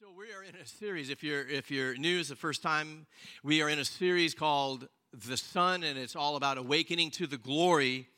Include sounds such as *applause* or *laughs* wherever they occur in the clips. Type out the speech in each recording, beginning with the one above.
So we are in a series. If you're if you're new, it's the first time. We are in a series called "The Sun," and it's all about awakening to the glory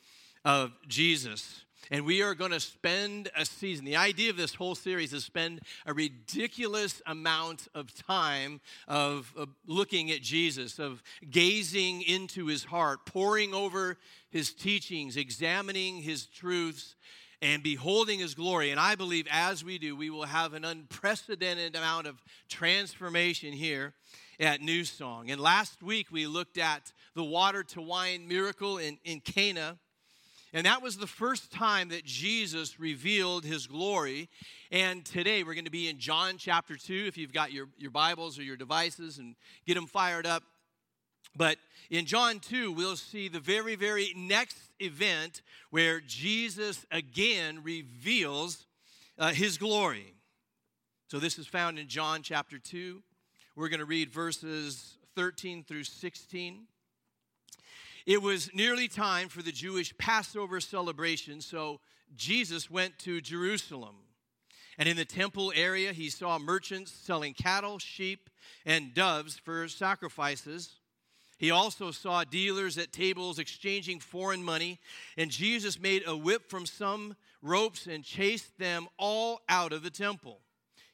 of Jesus. And we are going to spend a season. The idea of this whole series is spend a ridiculous amount of time of, of looking at Jesus, of gazing into his heart, poring over his teachings, examining his truths, and beholding his glory. And I believe as we do, we will have an unprecedented amount of transformation here at New Song. And last week we looked at the water to wine miracle in, in Cana. And that was the first time that Jesus revealed his glory. And today we're going to be in John chapter 2. If you've got your, your Bibles or your devices and get them fired up. But in John 2, we'll see the very, very next event where Jesus again reveals uh, his glory. So this is found in John chapter 2. We're going to read verses 13 through 16. It was nearly time for the Jewish Passover celebration, so Jesus went to Jerusalem. And in the temple area, he saw merchants selling cattle, sheep, and doves for sacrifices. He also saw dealers at tables exchanging foreign money, and Jesus made a whip from some ropes and chased them all out of the temple.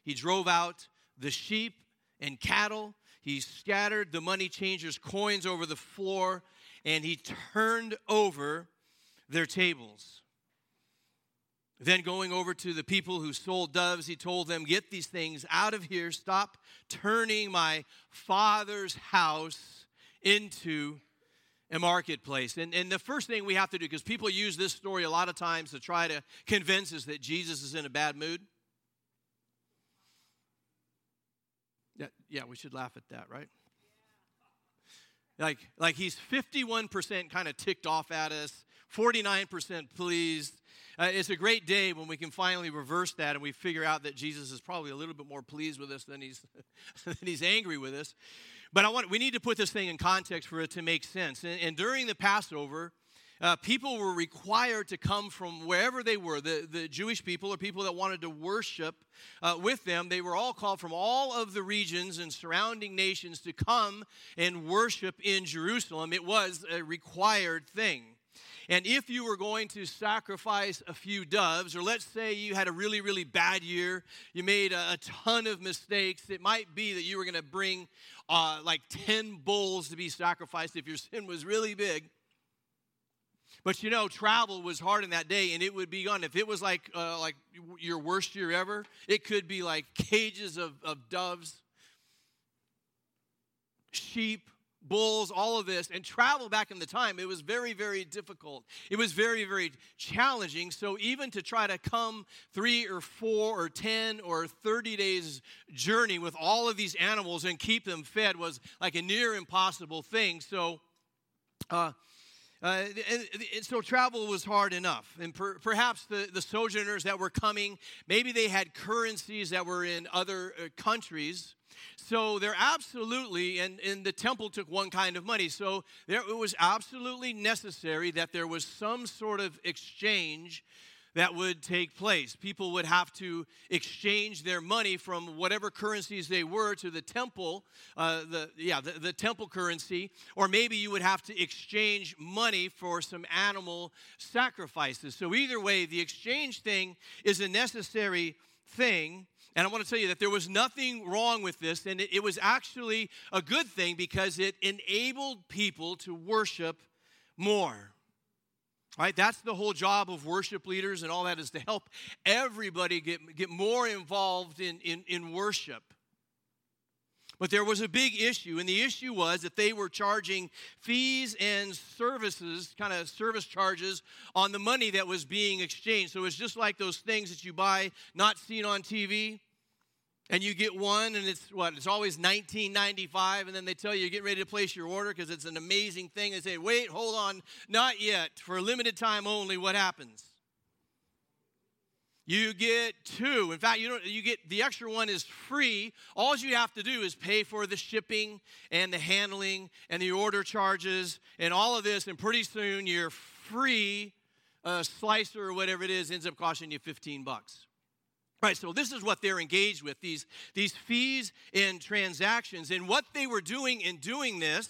He drove out the sheep and cattle. He scattered the money changers' coins over the floor and he turned over their tables. Then, going over to the people who sold doves, he told them, Get these things out of here. Stop turning my father's house into a marketplace. And, and the first thing we have to do, because people use this story a lot of times to try to convince us that Jesus is in a bad mood. Yeah, yeah we should laugh at that, right? Like, like he's 51% kind of ticked off at us, 49% pleased. Uh, it's a great day when we can finally reverse that and we figure out that Jesus is probably a little bit more pleased with us than he's, *laughs* than he's angry with us. But I want, we need to put this thing in context for it to make sense. And, and during the Passover, uh, people were required to come from wherever they were. The, the Jewish people or people that wanted to worship uh, with them, they were all called from all of the regions and surrounding nations to come and worship in Jerusalem. It was a required thing. And if you were going to sacrifice a few doves, or let's say you had a really, really bad year, you made a, a ton of mistakes, it might be that you were going to bring uh, like 10 bulls to be sacrificed if your *laughs* sin was really big. But you know, travel was hard in that day, and it would be gone. If it was like uh, like your worst year ever, it could be like cages of, of doves, sheep, bulls, all of this. And travel back in the time, it was very, very difficult. It was very, very challenging. So even to try to come three or four or 10 or 30 days journey with all of these animals and keep them fed was like a near impossible thing. So, uh, uh, and, so travel was hard enough. And per, perhaps the, the sojourners that were coming, maybe they had currencies that were in other uh, countries. So they're absolutely, and, and the temple took one kind of money. So there, it was absolutely necessary that there was some sort of exchange that would take place. People would have to exchange their money from whatever currencies they were to the temple, uh, the yeah, the, the temple currency, or maybe you would have to exchange money for some animal sacrifices. So either way, the exchange thing is a necessary thing. And I want to tell you that there was nothing wrong with this, and it, it was actually a good thing because it enabled people to worship more. Right? That's the whole job of worship leaders and all that is to help everybody get, get more involved in, in, in worship. But there was a big issue, and the issue was that they were charging fees and services, kind of service charges, on the money that was being exchanged. So it's just like those things that you buy not seen on TV and you get one and it's what it's always 1995 and then they tell you you're getting ready to place your order because it's an amazing thing. They say wait hold on. Not yet. For a limited time only. What happens? You get two. In fact you don't you get the extra one is free. All you have to do is pay for the shipping and the handling and the order charges and all of this and pretty soon your free. Uh, slicer or whatever it is ends up costing you 15 bucks Right, so this is what they're engaged with these, these fees and transactions. And what they were doing in doing this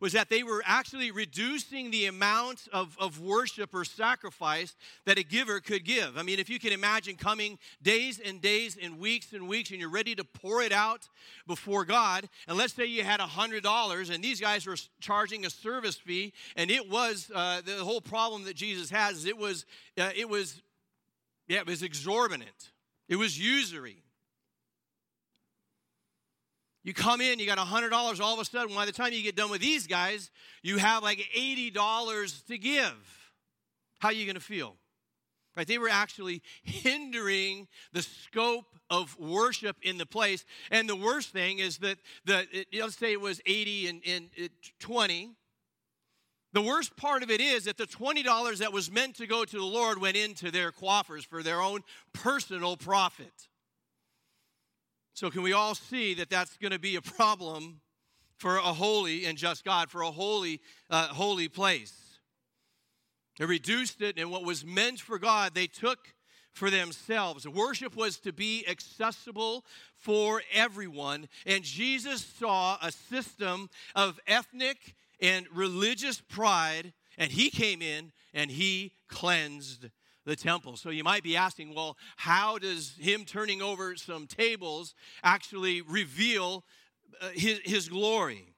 was that they were actually reducing the amount of, of worship or sacrifice that a giver could give. I mean, if you can imagine coming days and days and weeks and weeks and you're ready to pour it out before God, and let's say you had $100 and these guys were charging a service fee, and it was uh, the whole problem that Jesus has it was, uh, it was, yeah, it was exorbitant. It was usury. You come in, you got $100, all of a sudden, by the time you get done with these guys, you have like $80 to give. How are you going to feel? Right? They were actually hindering the scope of worship in the place. And the worst thing is that, the, it, let's say it was 80 and, and uh, 20. The worst part of it is that the $20 that was meant to go to the Lord went into their coffers for their own personal profit. So, can we all see that that's going to be a problem for a holy and just God, for a holy, uh, holy place? They reduced it, and what was meant for God, they took for themselves. Worship was to be accessible for everyone, and Jesus saw a system of ethnic and religious pride, and he came in and he cleansed the temple. So you might be asking, well, how does him turning over some tables actually reveal uh, his, his glory?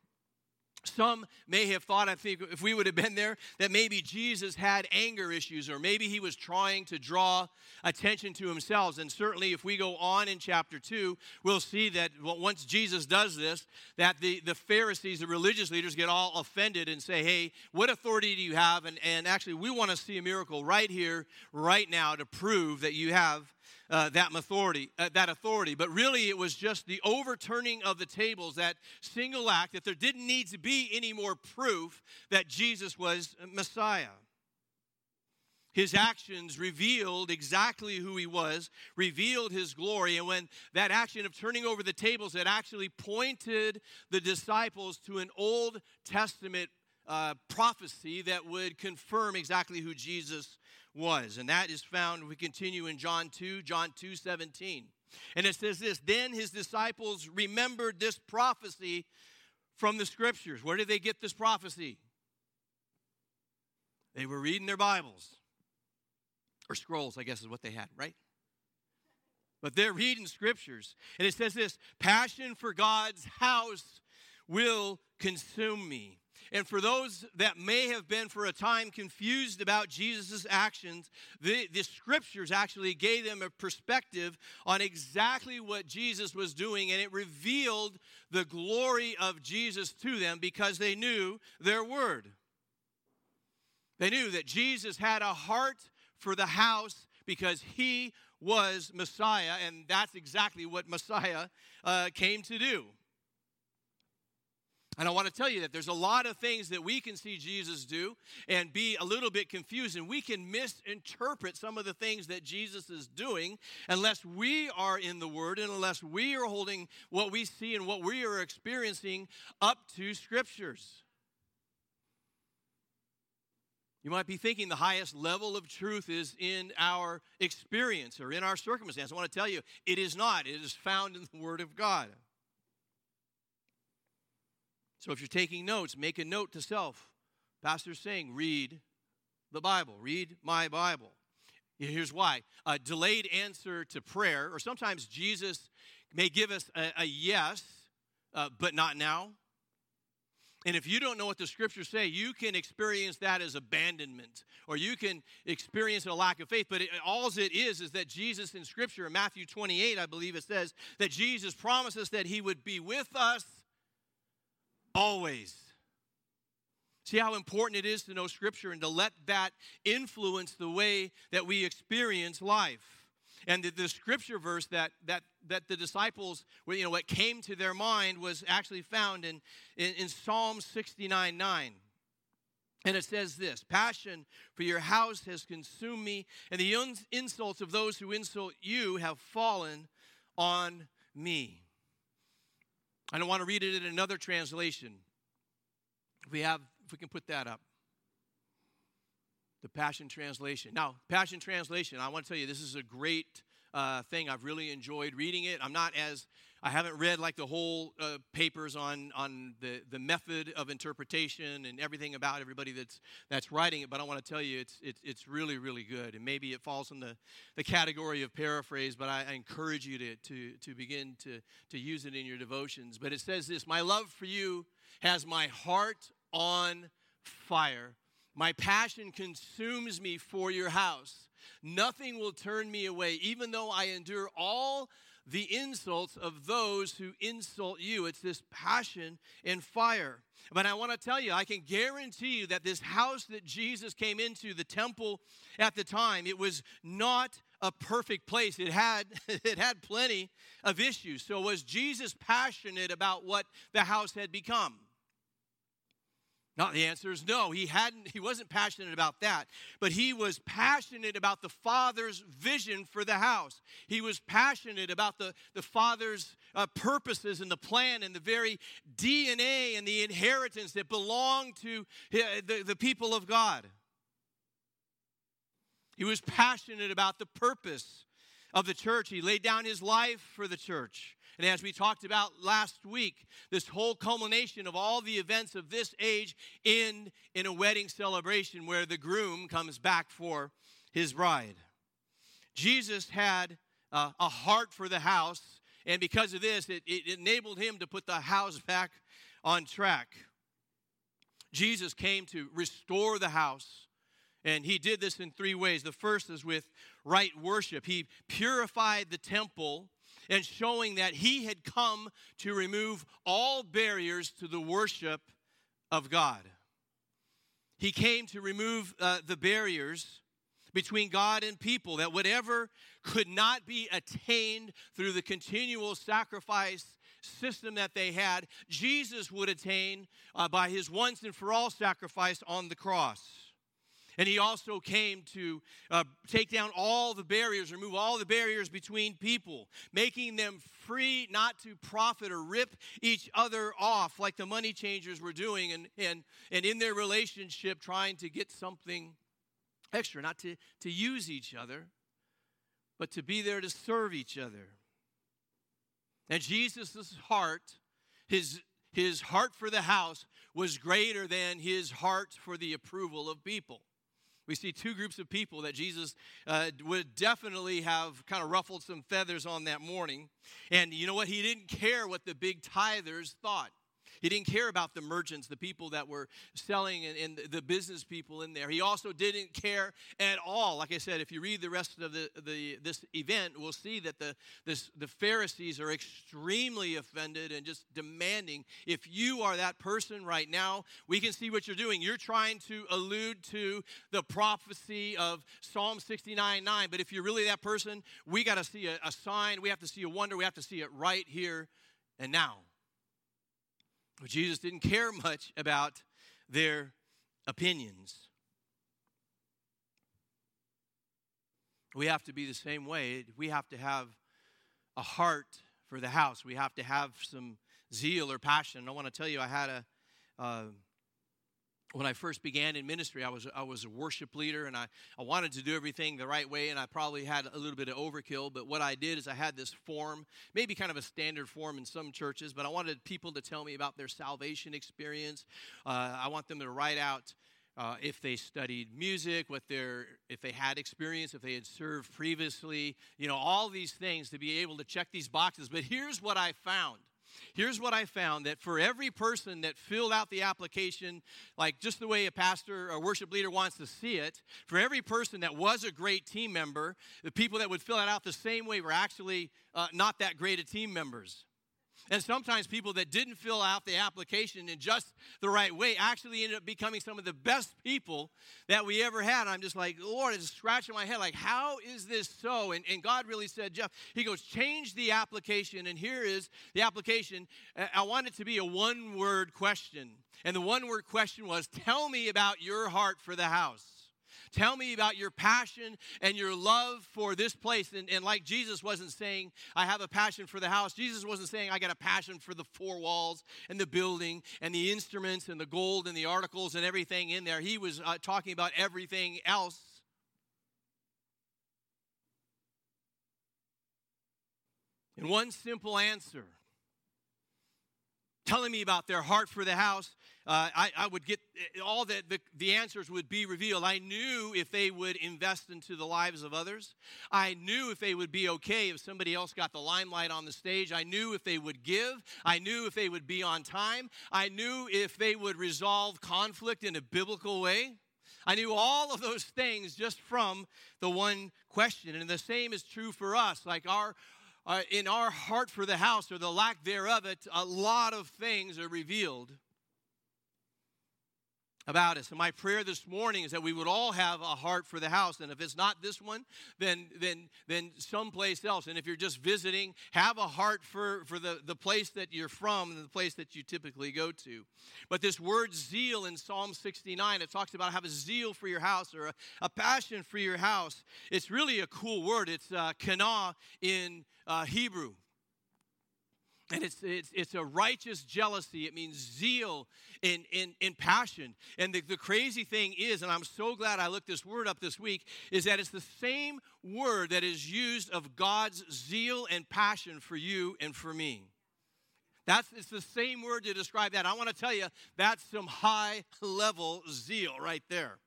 Some may have thought, I think, if we would have been there, that maybe Jesus had anger issues or maybe he was trying to draw attention to himself. And certainly, if we go on in chapter 2, we'll see that once Jesus does this, that the, the Pharisees, the religious leaders, get all offended and say, Hey, what authority do you have? And, and actually, we want to see a miracle right here, right now, to prove that you have uh, that authority, uh, that authority. But really, it was just the overturning of the tables, that single act, that there didn't need to be any more proof that Jesus was Messiah. His actions revealed exactly who he was, revealed his glory. And when that action of turning over the tables had actually pointed the disciples to an Old Testament uh, prophecy that would confirm exactly who Jesus was. And that is found, we continue in John 2, John 2 17. And it says this Then his disciples remembered this prophecy from the scriptures. Where did they get this prophecy? They were reading their Bibles, or scrolls, I guess is what they had, right? But they're reading scriptures. And it says this Passion for God's house will consume me. And for those that may have been for a time confused about Jesus' actions, the, the scriptures actually gave them a perspective on exactly what Jesus was doing, and it revealed the glory of Jesus to them because they knew their word. They knew that Jesus had a heart for the house because he was Messiah, and that's exactly what Messiah uh, came to do. And I want to tell you that there's a lot of things that we can see Jesus do and be a little bit confused, and we can misinterpret some of the things that Jesus is doing unless we are in the Word and unless we are holding what we see and what we are experiencing up to Scriptures. You might be thinking the highest level of truth is in our experience or in our circumstance. I want to tell you, it is not. It is found in the Word of God. So if you're taking notes, make a note to self. Pastor's saying, read the Bible, read my Bible. Here's why a delayed answer to prayer, or sometimes Jesus may give us a, a yes, uh, but not now. And if you don't know what the scriptures say, you can experience that as abandonment, or you can experience a lack of faith. But it, all it is is that Jesus in scripture, in Matthew 28, I believe it says, that Jesus promises that he would be with us Always. See how important it is to know Scripture and to let that influence the way that we experience life. And the, the scripture verse that, that, that the disciples, you know, what came to their mind was actually found in, in, in Psalm 69 9. And it says this Passion for your house has consumed me, and the insults of those who insult you have fallen on me. I don't want to read it in another translation. If we have, if we can put that up. The Passion Translation. Now, Passion Translation, I want to tell you, this is a great uh, thing. I've really enjoyed reading it. I'm not as I haven't read like the whole uh, papers on on the the method of interpretation and everything about everybody that's that's writing it. But I want to tell you, it's it's it's really really good. And maybe it falls in the the category of paraphrase, but I, I encourage you to to to begin to to use it in your devotions. But it says this: My love for you has my heart on fire. My passion consumes me for your house. Nothing will turn me away, even though I endure all the insults of those who insult you. It's this passion and fire. But I want to tell you, I can guarantee you that this house that Jesus came into, the temple at the time, it was not a perfect place. It had *laughs* it had plenty of issues. So was Jesus passionate about what the house had become? Not the answer is no. He hadn't he wasn't passionate about that, but he was passionate about the father's vision for the house. He was passionate about the, the father's uh, purposes and the plan and the very DNA and the inheritance that belonged to the, the people of God. He was passionate about the purpose of the church. He laid down his life for the church. And as we talked about last week, this whole culmination of all the events of this age end in a wedding celebration where the groom comes back for his bride. Jesus had uh, a heart for the house, and because of this, it, it enabled him to put the house back on track. Jesus came to restore the house. And he did this in three ways. The first is with right worship. He purified the temple and showing that he had come to remove all barriers to the worship of God. He came to remove uh, the barriers between God and people, that whatever could not be attained through the continual sacrifice system that they had, Jesus would attain uh, by his once and for all sacrifice on the cross. And he also came to uh, take down all the barriers, remove all the barriers between people, making them free not to profit or rip each other off like the money changers were doing, and, and, and in their relationship trying to get something extra, not to, to use each other, but to be there to serve each other. And Jesus' heart, his, his heart for the house, was greater than his heart for the approval of people we see two groups of people that Jesus uh, would definitely have kind of ruffled some feathers on that morning. And you know what? He didn't care what the big tithers thought. He didn't care about the merchants, the people that were selling, and, and, the business people in there. He also didn't care at all. Like I said, if you read the rest of the, the this event, we'll see that the this, the Pharisees are extremely offended and just demanding. If you are that person right now, we can see what you're doing. You're trying to allude to the prophecy of Psalm 69 9. But if you're really that person, we got to see a, a sign. We have to see a wonder. We have to see it right here and now. Jesus didn't care much about their opinions. We have to be the same way. We have to have a heart for the house. We have to have some zeal or passion. I want to tell you, I had a. Uh, when I first began in ministry, I was I was a worship leader, and I, I wanted to do everything the right way, and I probably had a little bit of overkill. But what I did is I had this form, maybe kind of a standard form in some churches, but I wanted people to tell me about their salvation experience. Uh, I want them to write out uh, if they studied music, what their if they had experience, if they had served previously, you know, all these things to be able to check these boxes. But here's what I found. Here's what I found that for every person that filled out the application, like just the way a pastor or worship leader wants to see it, for every person that was a great team member, the people that would fill that out the same way were actually uh, not that great of team members. And sometimes people that didn't fill out the application in just the right way actually ended up becoming some of the best people that we ever had. I'm just like, Lord, it's scratching my head. Like, how is this so? And, and God really said, Jeff, He goes, change the application. And here is the application. I want it to be a one word question. And the one word question was, Tell me about your heart for the house. Tell me about your passion and your love for this place. And, and, like Jesus wasn't saying, I have a passion for the house. Jesus wasn't saying, I got a passion for the four walls and the building and the instruments and the gold and the articles and everything in there. He was uh, talking about everything else. And one simple answer telling me about their heart for the house, uh, I, I, would get eh, all that the, the answers would be revealed. I knew if they would invest into the lives of others. I knew if they would be okay if somebody else got the limelight on the stage. I knew if they would give. I knew if they would be on time. I knew if they would resolve conflict in a biblical way. I knew all of those things just from the one question. And the same is true for us. Like our, uh, in our heart for the house or the lack thereof, it, a lot of things are revealed about us. And my prayer this morning is that we would all have a heart for the house. And if it's not this one, then then then someplace else. And if you're just visiting, have a heart for, for the, the place that you're from and the place that you typically go to. But this word zeal in Psalm 69, it talks about have a zeal for your house or a, a passion for your house. It's really a cool word. It's uh, kana in uh, Hebrew. And it's, it's, it's a righteous jealousy. It means zeal and, and, and passion. And the, the crazy thing is, and I'm so glad I looked this word up this week, is that it's the same word that is used of God's zeal and passion for you and for me. That's it's the same word to describe that. I want to tell you, that's some high level zeal right there.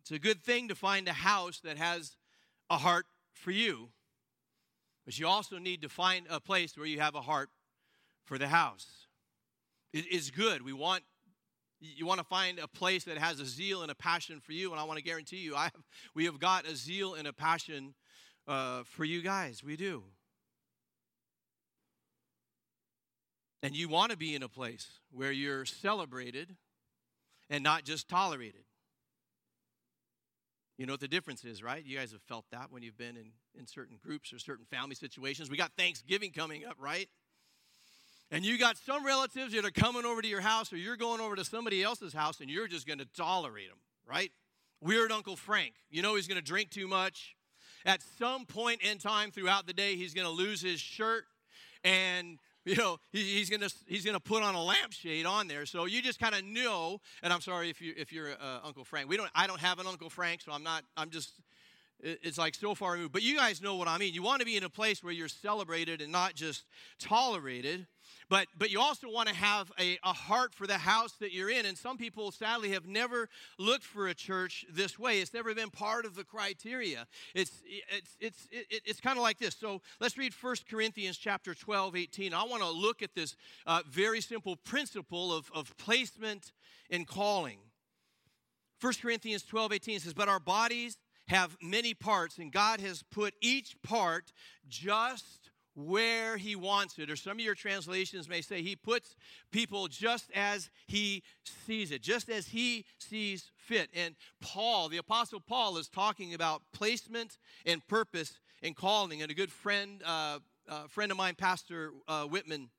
It's a good thing to find a house that has a heart for you, but you also need to find a place where you have a heart for the house. It is good. We want you want to find a place that has a zeal and a passion for you, and I want to guarantee you, I have, we have got a zeal and a passion uh, for you guys. We do. And you want to be in a place where you're celebrated and not just tolerated. You know what the difference is, right? You guys have felt that when you've been in, in certain groups or certain family situations. We got Thanksgiving coming up, right? And you got some relatives that are coming over to your house or you're going over to somebody else's house and you're just going to tolerate them, right? Weird Uncle Frank. You know he's going to drink too much. At some point in time throughout the day, he's going to lose his shirt and you know he, he's gonna he's gonna put on a lampshade on there. So you just kind of know and i'm sorry if you if you're uh, uncle frank. We don't i don't have an uncle frank so i'm not i'm just it's like so far removed. But you guys know what i mean. You want to be in a place where you're celebrated and not just tolerated but, but you also want to have a, a heart for the house that you're in. And some people, sadly, have never looked for a church this way. It's never been part of the criteria. It's, it's, it's, it, it's kind of like this. So let's read 1 Corinthians chapter 12, 18. I want to look at this uh, very simple principle of, of placement and calling. 1 Corinthians 12, 18 says, But our bodies have many parts, and God has put each part just where he wants it. Or some of your translations may say he puts people just as he sees it, just as he sees fit. And Paul, the Apostle Paul, is talking about placement and purpose and calling. And a good friend, uh, uh, friend of mine, Pastor uh, Whitman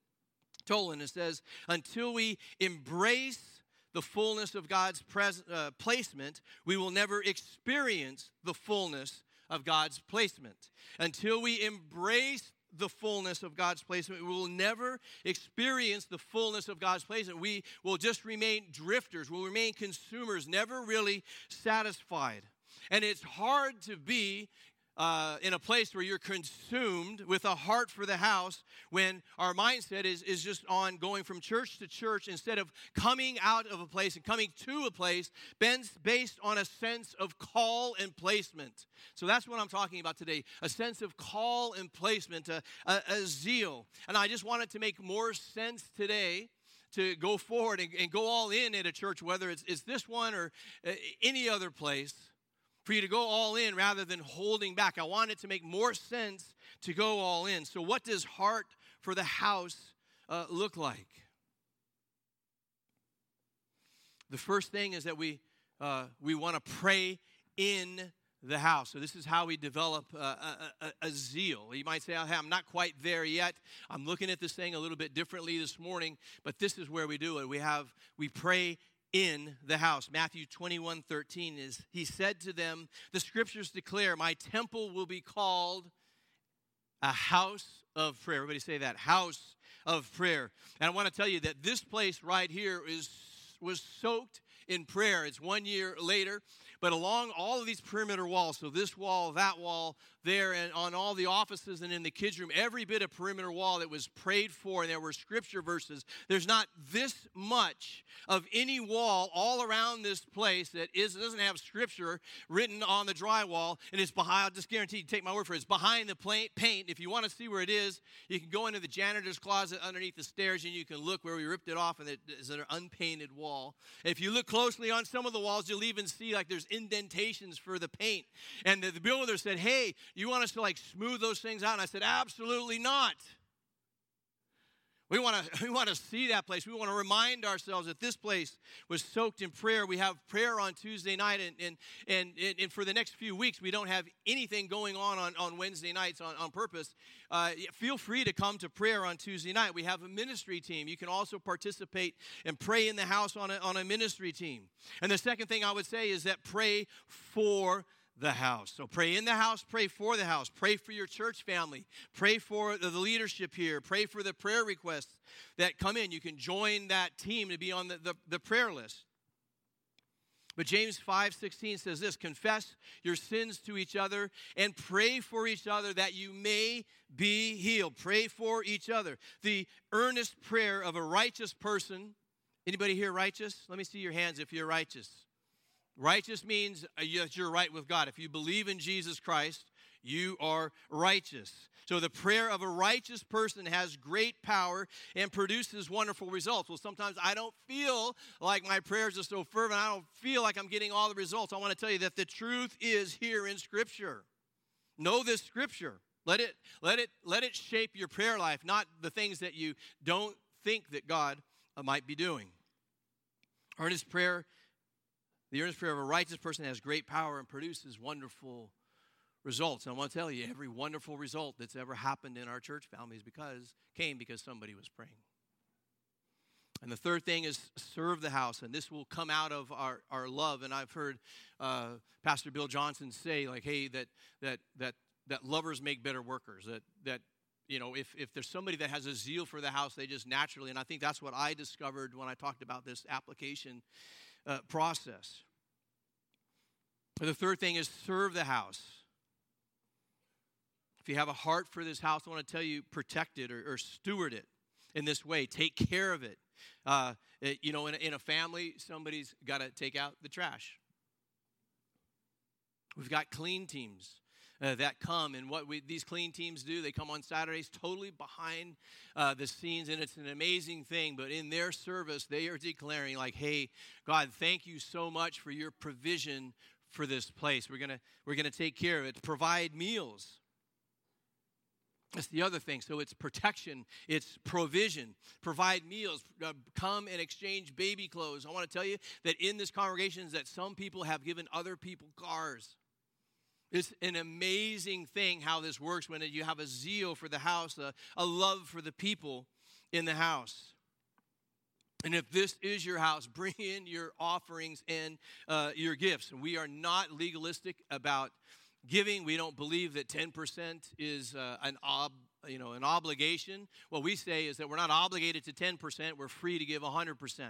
Tolan, it says, until we embrace the fullness of God's pres- uh, placement, we will never experience the fullness of God's placement. Until we embrace the fullness of God's placement. We will never experience the fullness of God's placement. We will just remain drifters, we'll remain consumers, never really satisfied. And it's hard to be uh, in a place where you're consumed with a heart for the house when our mindset is, is just on going from church to church instead of coming out of a place and coming to a place based on a sense of call and placement. So that's what I'm talking about today a sense of call and placement, a, a, a zeal. And I just wanted to make more sense today to go forward and, and, go all in at a church, whether it's, it's this one or uh, any other place for you to go all in rather than holding back. I want it to make more sense to go all in. So, what does heart for the house uh, look like? The first thing is that we uh, we want to pray in the house. So this is how we develop uh, a, a, a, zeal. You might say, I'm not quite there yet. I'm looking at this thing a little bit differently this morning, but this is where we do it. We have we pray in the house. Matthew 21 13 is, He said to them, The scriptures declare, My temple will be called a house of prayer. Everybody say that, house of prayer. And I want to tell you that this place right here is was soaked in prayer. It's one year later, but along all of these perimeter walls, so this wall, that wall, there, and on all the offices and in the kids' room, every bit of perimeter wall that was prayed for, and there were scripture verses. There's not this much of any wall all around this place that is doesn't have scripture written on the drywall, and it's behind. I'll just guarantee you, take my word for it. It's behind the paint. If you want to see where it is, you can go into the janitor's closet underneath the stairs, and you can look where we ripped it off, and it is an unpainted wall. If you look closely on some of the walls, you'll even see like there's indentations for the paint. And the, the builder said, "Hey, you want us to like smooth those things out?" And I said, "Absolutely not." We want to *laughs* we want to see that place. We want to remind ourselves that this place was soaked in prayer. We have prayer on Tuesday night, and and and, and for the next few weeks, we don't have anything going on on, on Wednesday nights on, on purpose. Uh, feel free to come to prayer on Tuesday night. We have a ministry team. You can also participate and pray in the house on a, on a ministry team. And the second thing I would say is that pray for the house. So pray in the house, pray for the house, pray for your church family, pray for the leadership here, pray for the prayer requests that come in. You can join that team to be on the, the, the prayer list. But James 5:16 says this, confess your sins to each other and pray for each other that you may be healed. Pray for each other. The earnest prayer of a righteous person. Anybody here righteous? Let me see your hands if you're righteous. Righteous means uh, that you're right with God. If you believe in Jesus Christ, you are righteous. So the prayer of a righteous person has great power and produces wonderful results. Well, sometimes I don't feel like my prayers are so fervent. I don't feel like I'm getting all the results. I want to tell you that the truth is here in Scripture. Know this Scripture. Let it, let it, let it shape your prayer life, not the things that you don't think that God uh, might be doing. Earnest prayer the earnest prayer of a righteous person has great power and produces wonderful results. And I want to tell you, every wonderful result that's ever happened in our church family is because came because somebody was praying. And the third thing is serve the house, and this will come out of our, our love. And I've heard uh, Pastor Bill Johnson say, like, hey, that that that that lovers make better workers. That that you know, if if there's somebody that has a zeal for the house, they just naturally. And I think that's what I discovered when I talked about this application uh, process. The third thing is serve the house. If you have a heart for this house, I want to tell you protect it or, or steward it in this way. Take care of it. Uh, it you know, in in a family, somebody's got to take out the trash. We've got clean teams uh, that come. And what we, these clean teams do, they come on Saturdays totally behind uh, the scenes, and it's an amazing thing. But in their service, they are declaring, like, hey, God, thank you so much for your provision for this place. We're going we're going to take care of it, provide meals. That's the other thing. So it's protection, it's provision, provide meals, uh, come and exchange baby clothes. I want to tell you that in this congregation is that some people have given other people cars. It's an amazing thing how this works when you have a zeal for the house, a, a love for the people in the house. And if this is your house, *laughs* bring in your offerings and uh, your gifts. We are not legalistic about giving. We don't believe that 10% is uh, an ob, you know, an obligation. What we say is that we're not obligated to 10%, we're free to give 100%.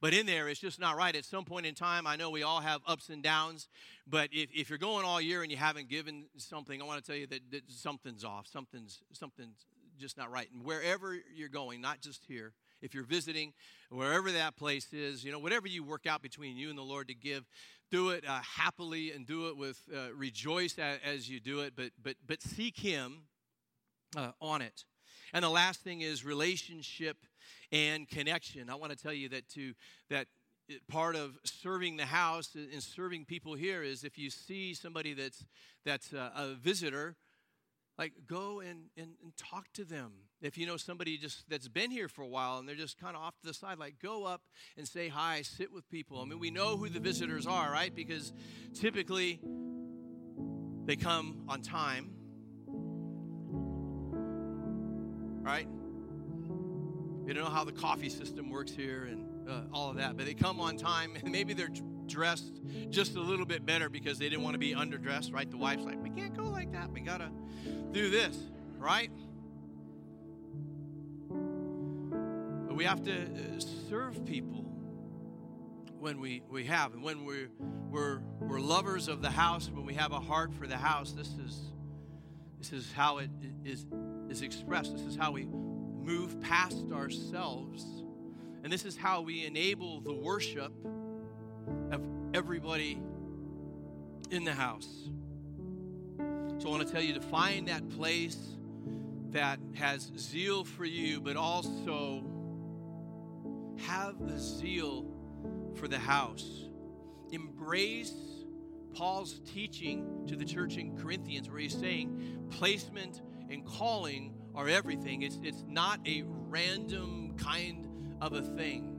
But in there, it's just not right. At some point in time, I know we all have ups and downs, but if, if you're going all year and you haven't given something, I want to tell you that, that something's off. Something's, something's just not right. And wherever you're going, not just here, if you're visiting, wherever that place is, you know, whatever you work out between you and the Lord to give, do it uh, happily and do it with uh, rejoice as, you do it, but but but seek Him uh, on it. And the last thing is relationship and connection. I want to tell you that to that part of serving the house and serving people here is if you see somebody that's that's a, a visitor like go and, and, and, talk to them. If you know somebody just that's been here for a while and they're just kind of off to the side like go up and say hi sit with people. I mean we know who the visitors are right? Because typically they come on time. Right we don't know how the coffee system works here and uh, all of that, but they come on time and maybe they're dressed just a little bit better because they didn't want to be underdressed, right? The wife's like, we can't go like that. We got to do this, right? But we have to uh, serve people when we, we have and when we're we're, we're lovers of the house, when we have a heart for the house, this is, this is how it is, is expressed. This is how we move past ourselves. And this is how we enable the worship of everybody in the house. So I want to tell you to find that place that has zeal for you, but also have a zeal for the house. Embrace Paul's teaching to the church in Corinthians, where he's saying placement and calling are everything. It's, it's not a random kind of a thing.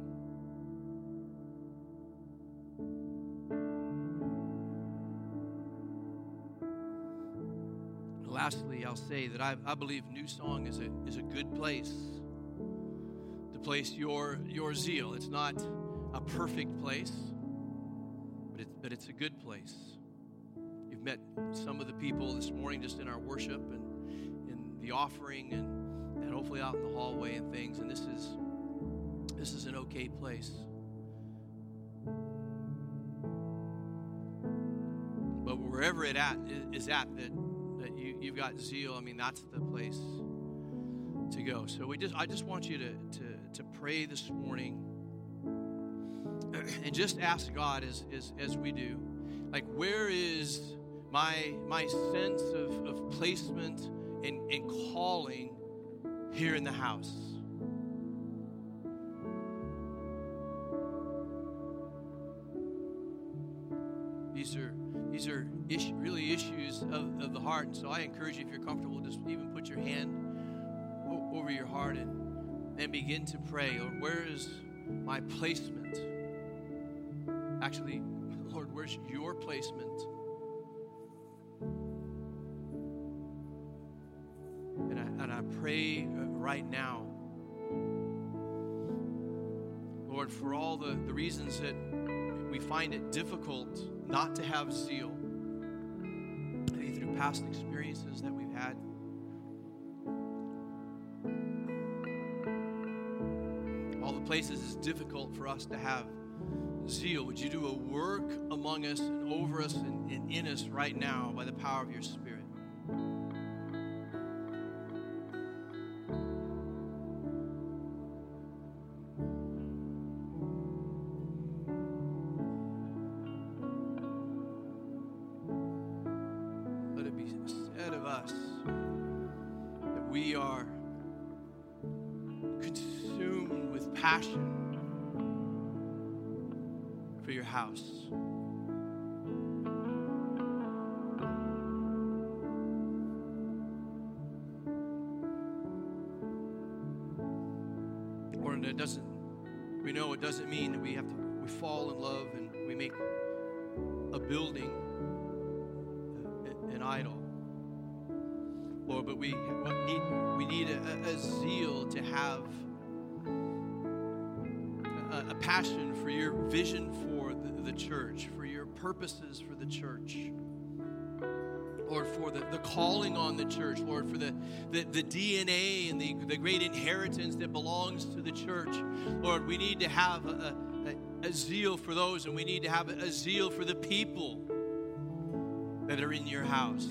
Lastly, I'll say that I, I believe New Song is a, is a good place to place your, your zeal. It's not a perfect place, but, it, but it's a good place. You've met some of the people this morning just in our worship and the offering and, and hopefully out in the hallway and things, and this is this is an okay place. But wherever it at is at that that you, you've got zeal, I mean that's the place to go. So we just I just want you to to, to pray this morning and just ask God as, as as we do, like where is my my sense of, of placement and, and calling here in the house? These are these are issue, really issues of, of the heart. And so I encourage you, if you're comfortable, just even put your hand o- over your heart and, and begin to pray. Or where is my placement? Actually, *laughs* Lord, where's your placement? And I, and I pray uh, right now, Lord, for all the, the reasons that we find it difficult not to have zeal, maybe through past experiences that we've had. All the places it's difficult for us to have zeal. Would you do a work among us and over us and, and in us right now by the power of your Spirit? Mean that we have to, we fall in love and we make a building uh, an idol. Lord, but we need, we need a, a zeal to have a, a passion for your vision for the, the church, for your purposes for the church. Lord, for the, the calling on the church, Lord, for the, the, the DNA and the, the great inheritance that belongs to the church. Lord, we need to have a, a, a zeal for those, and we need to have a, a zeal for the people that are in your house.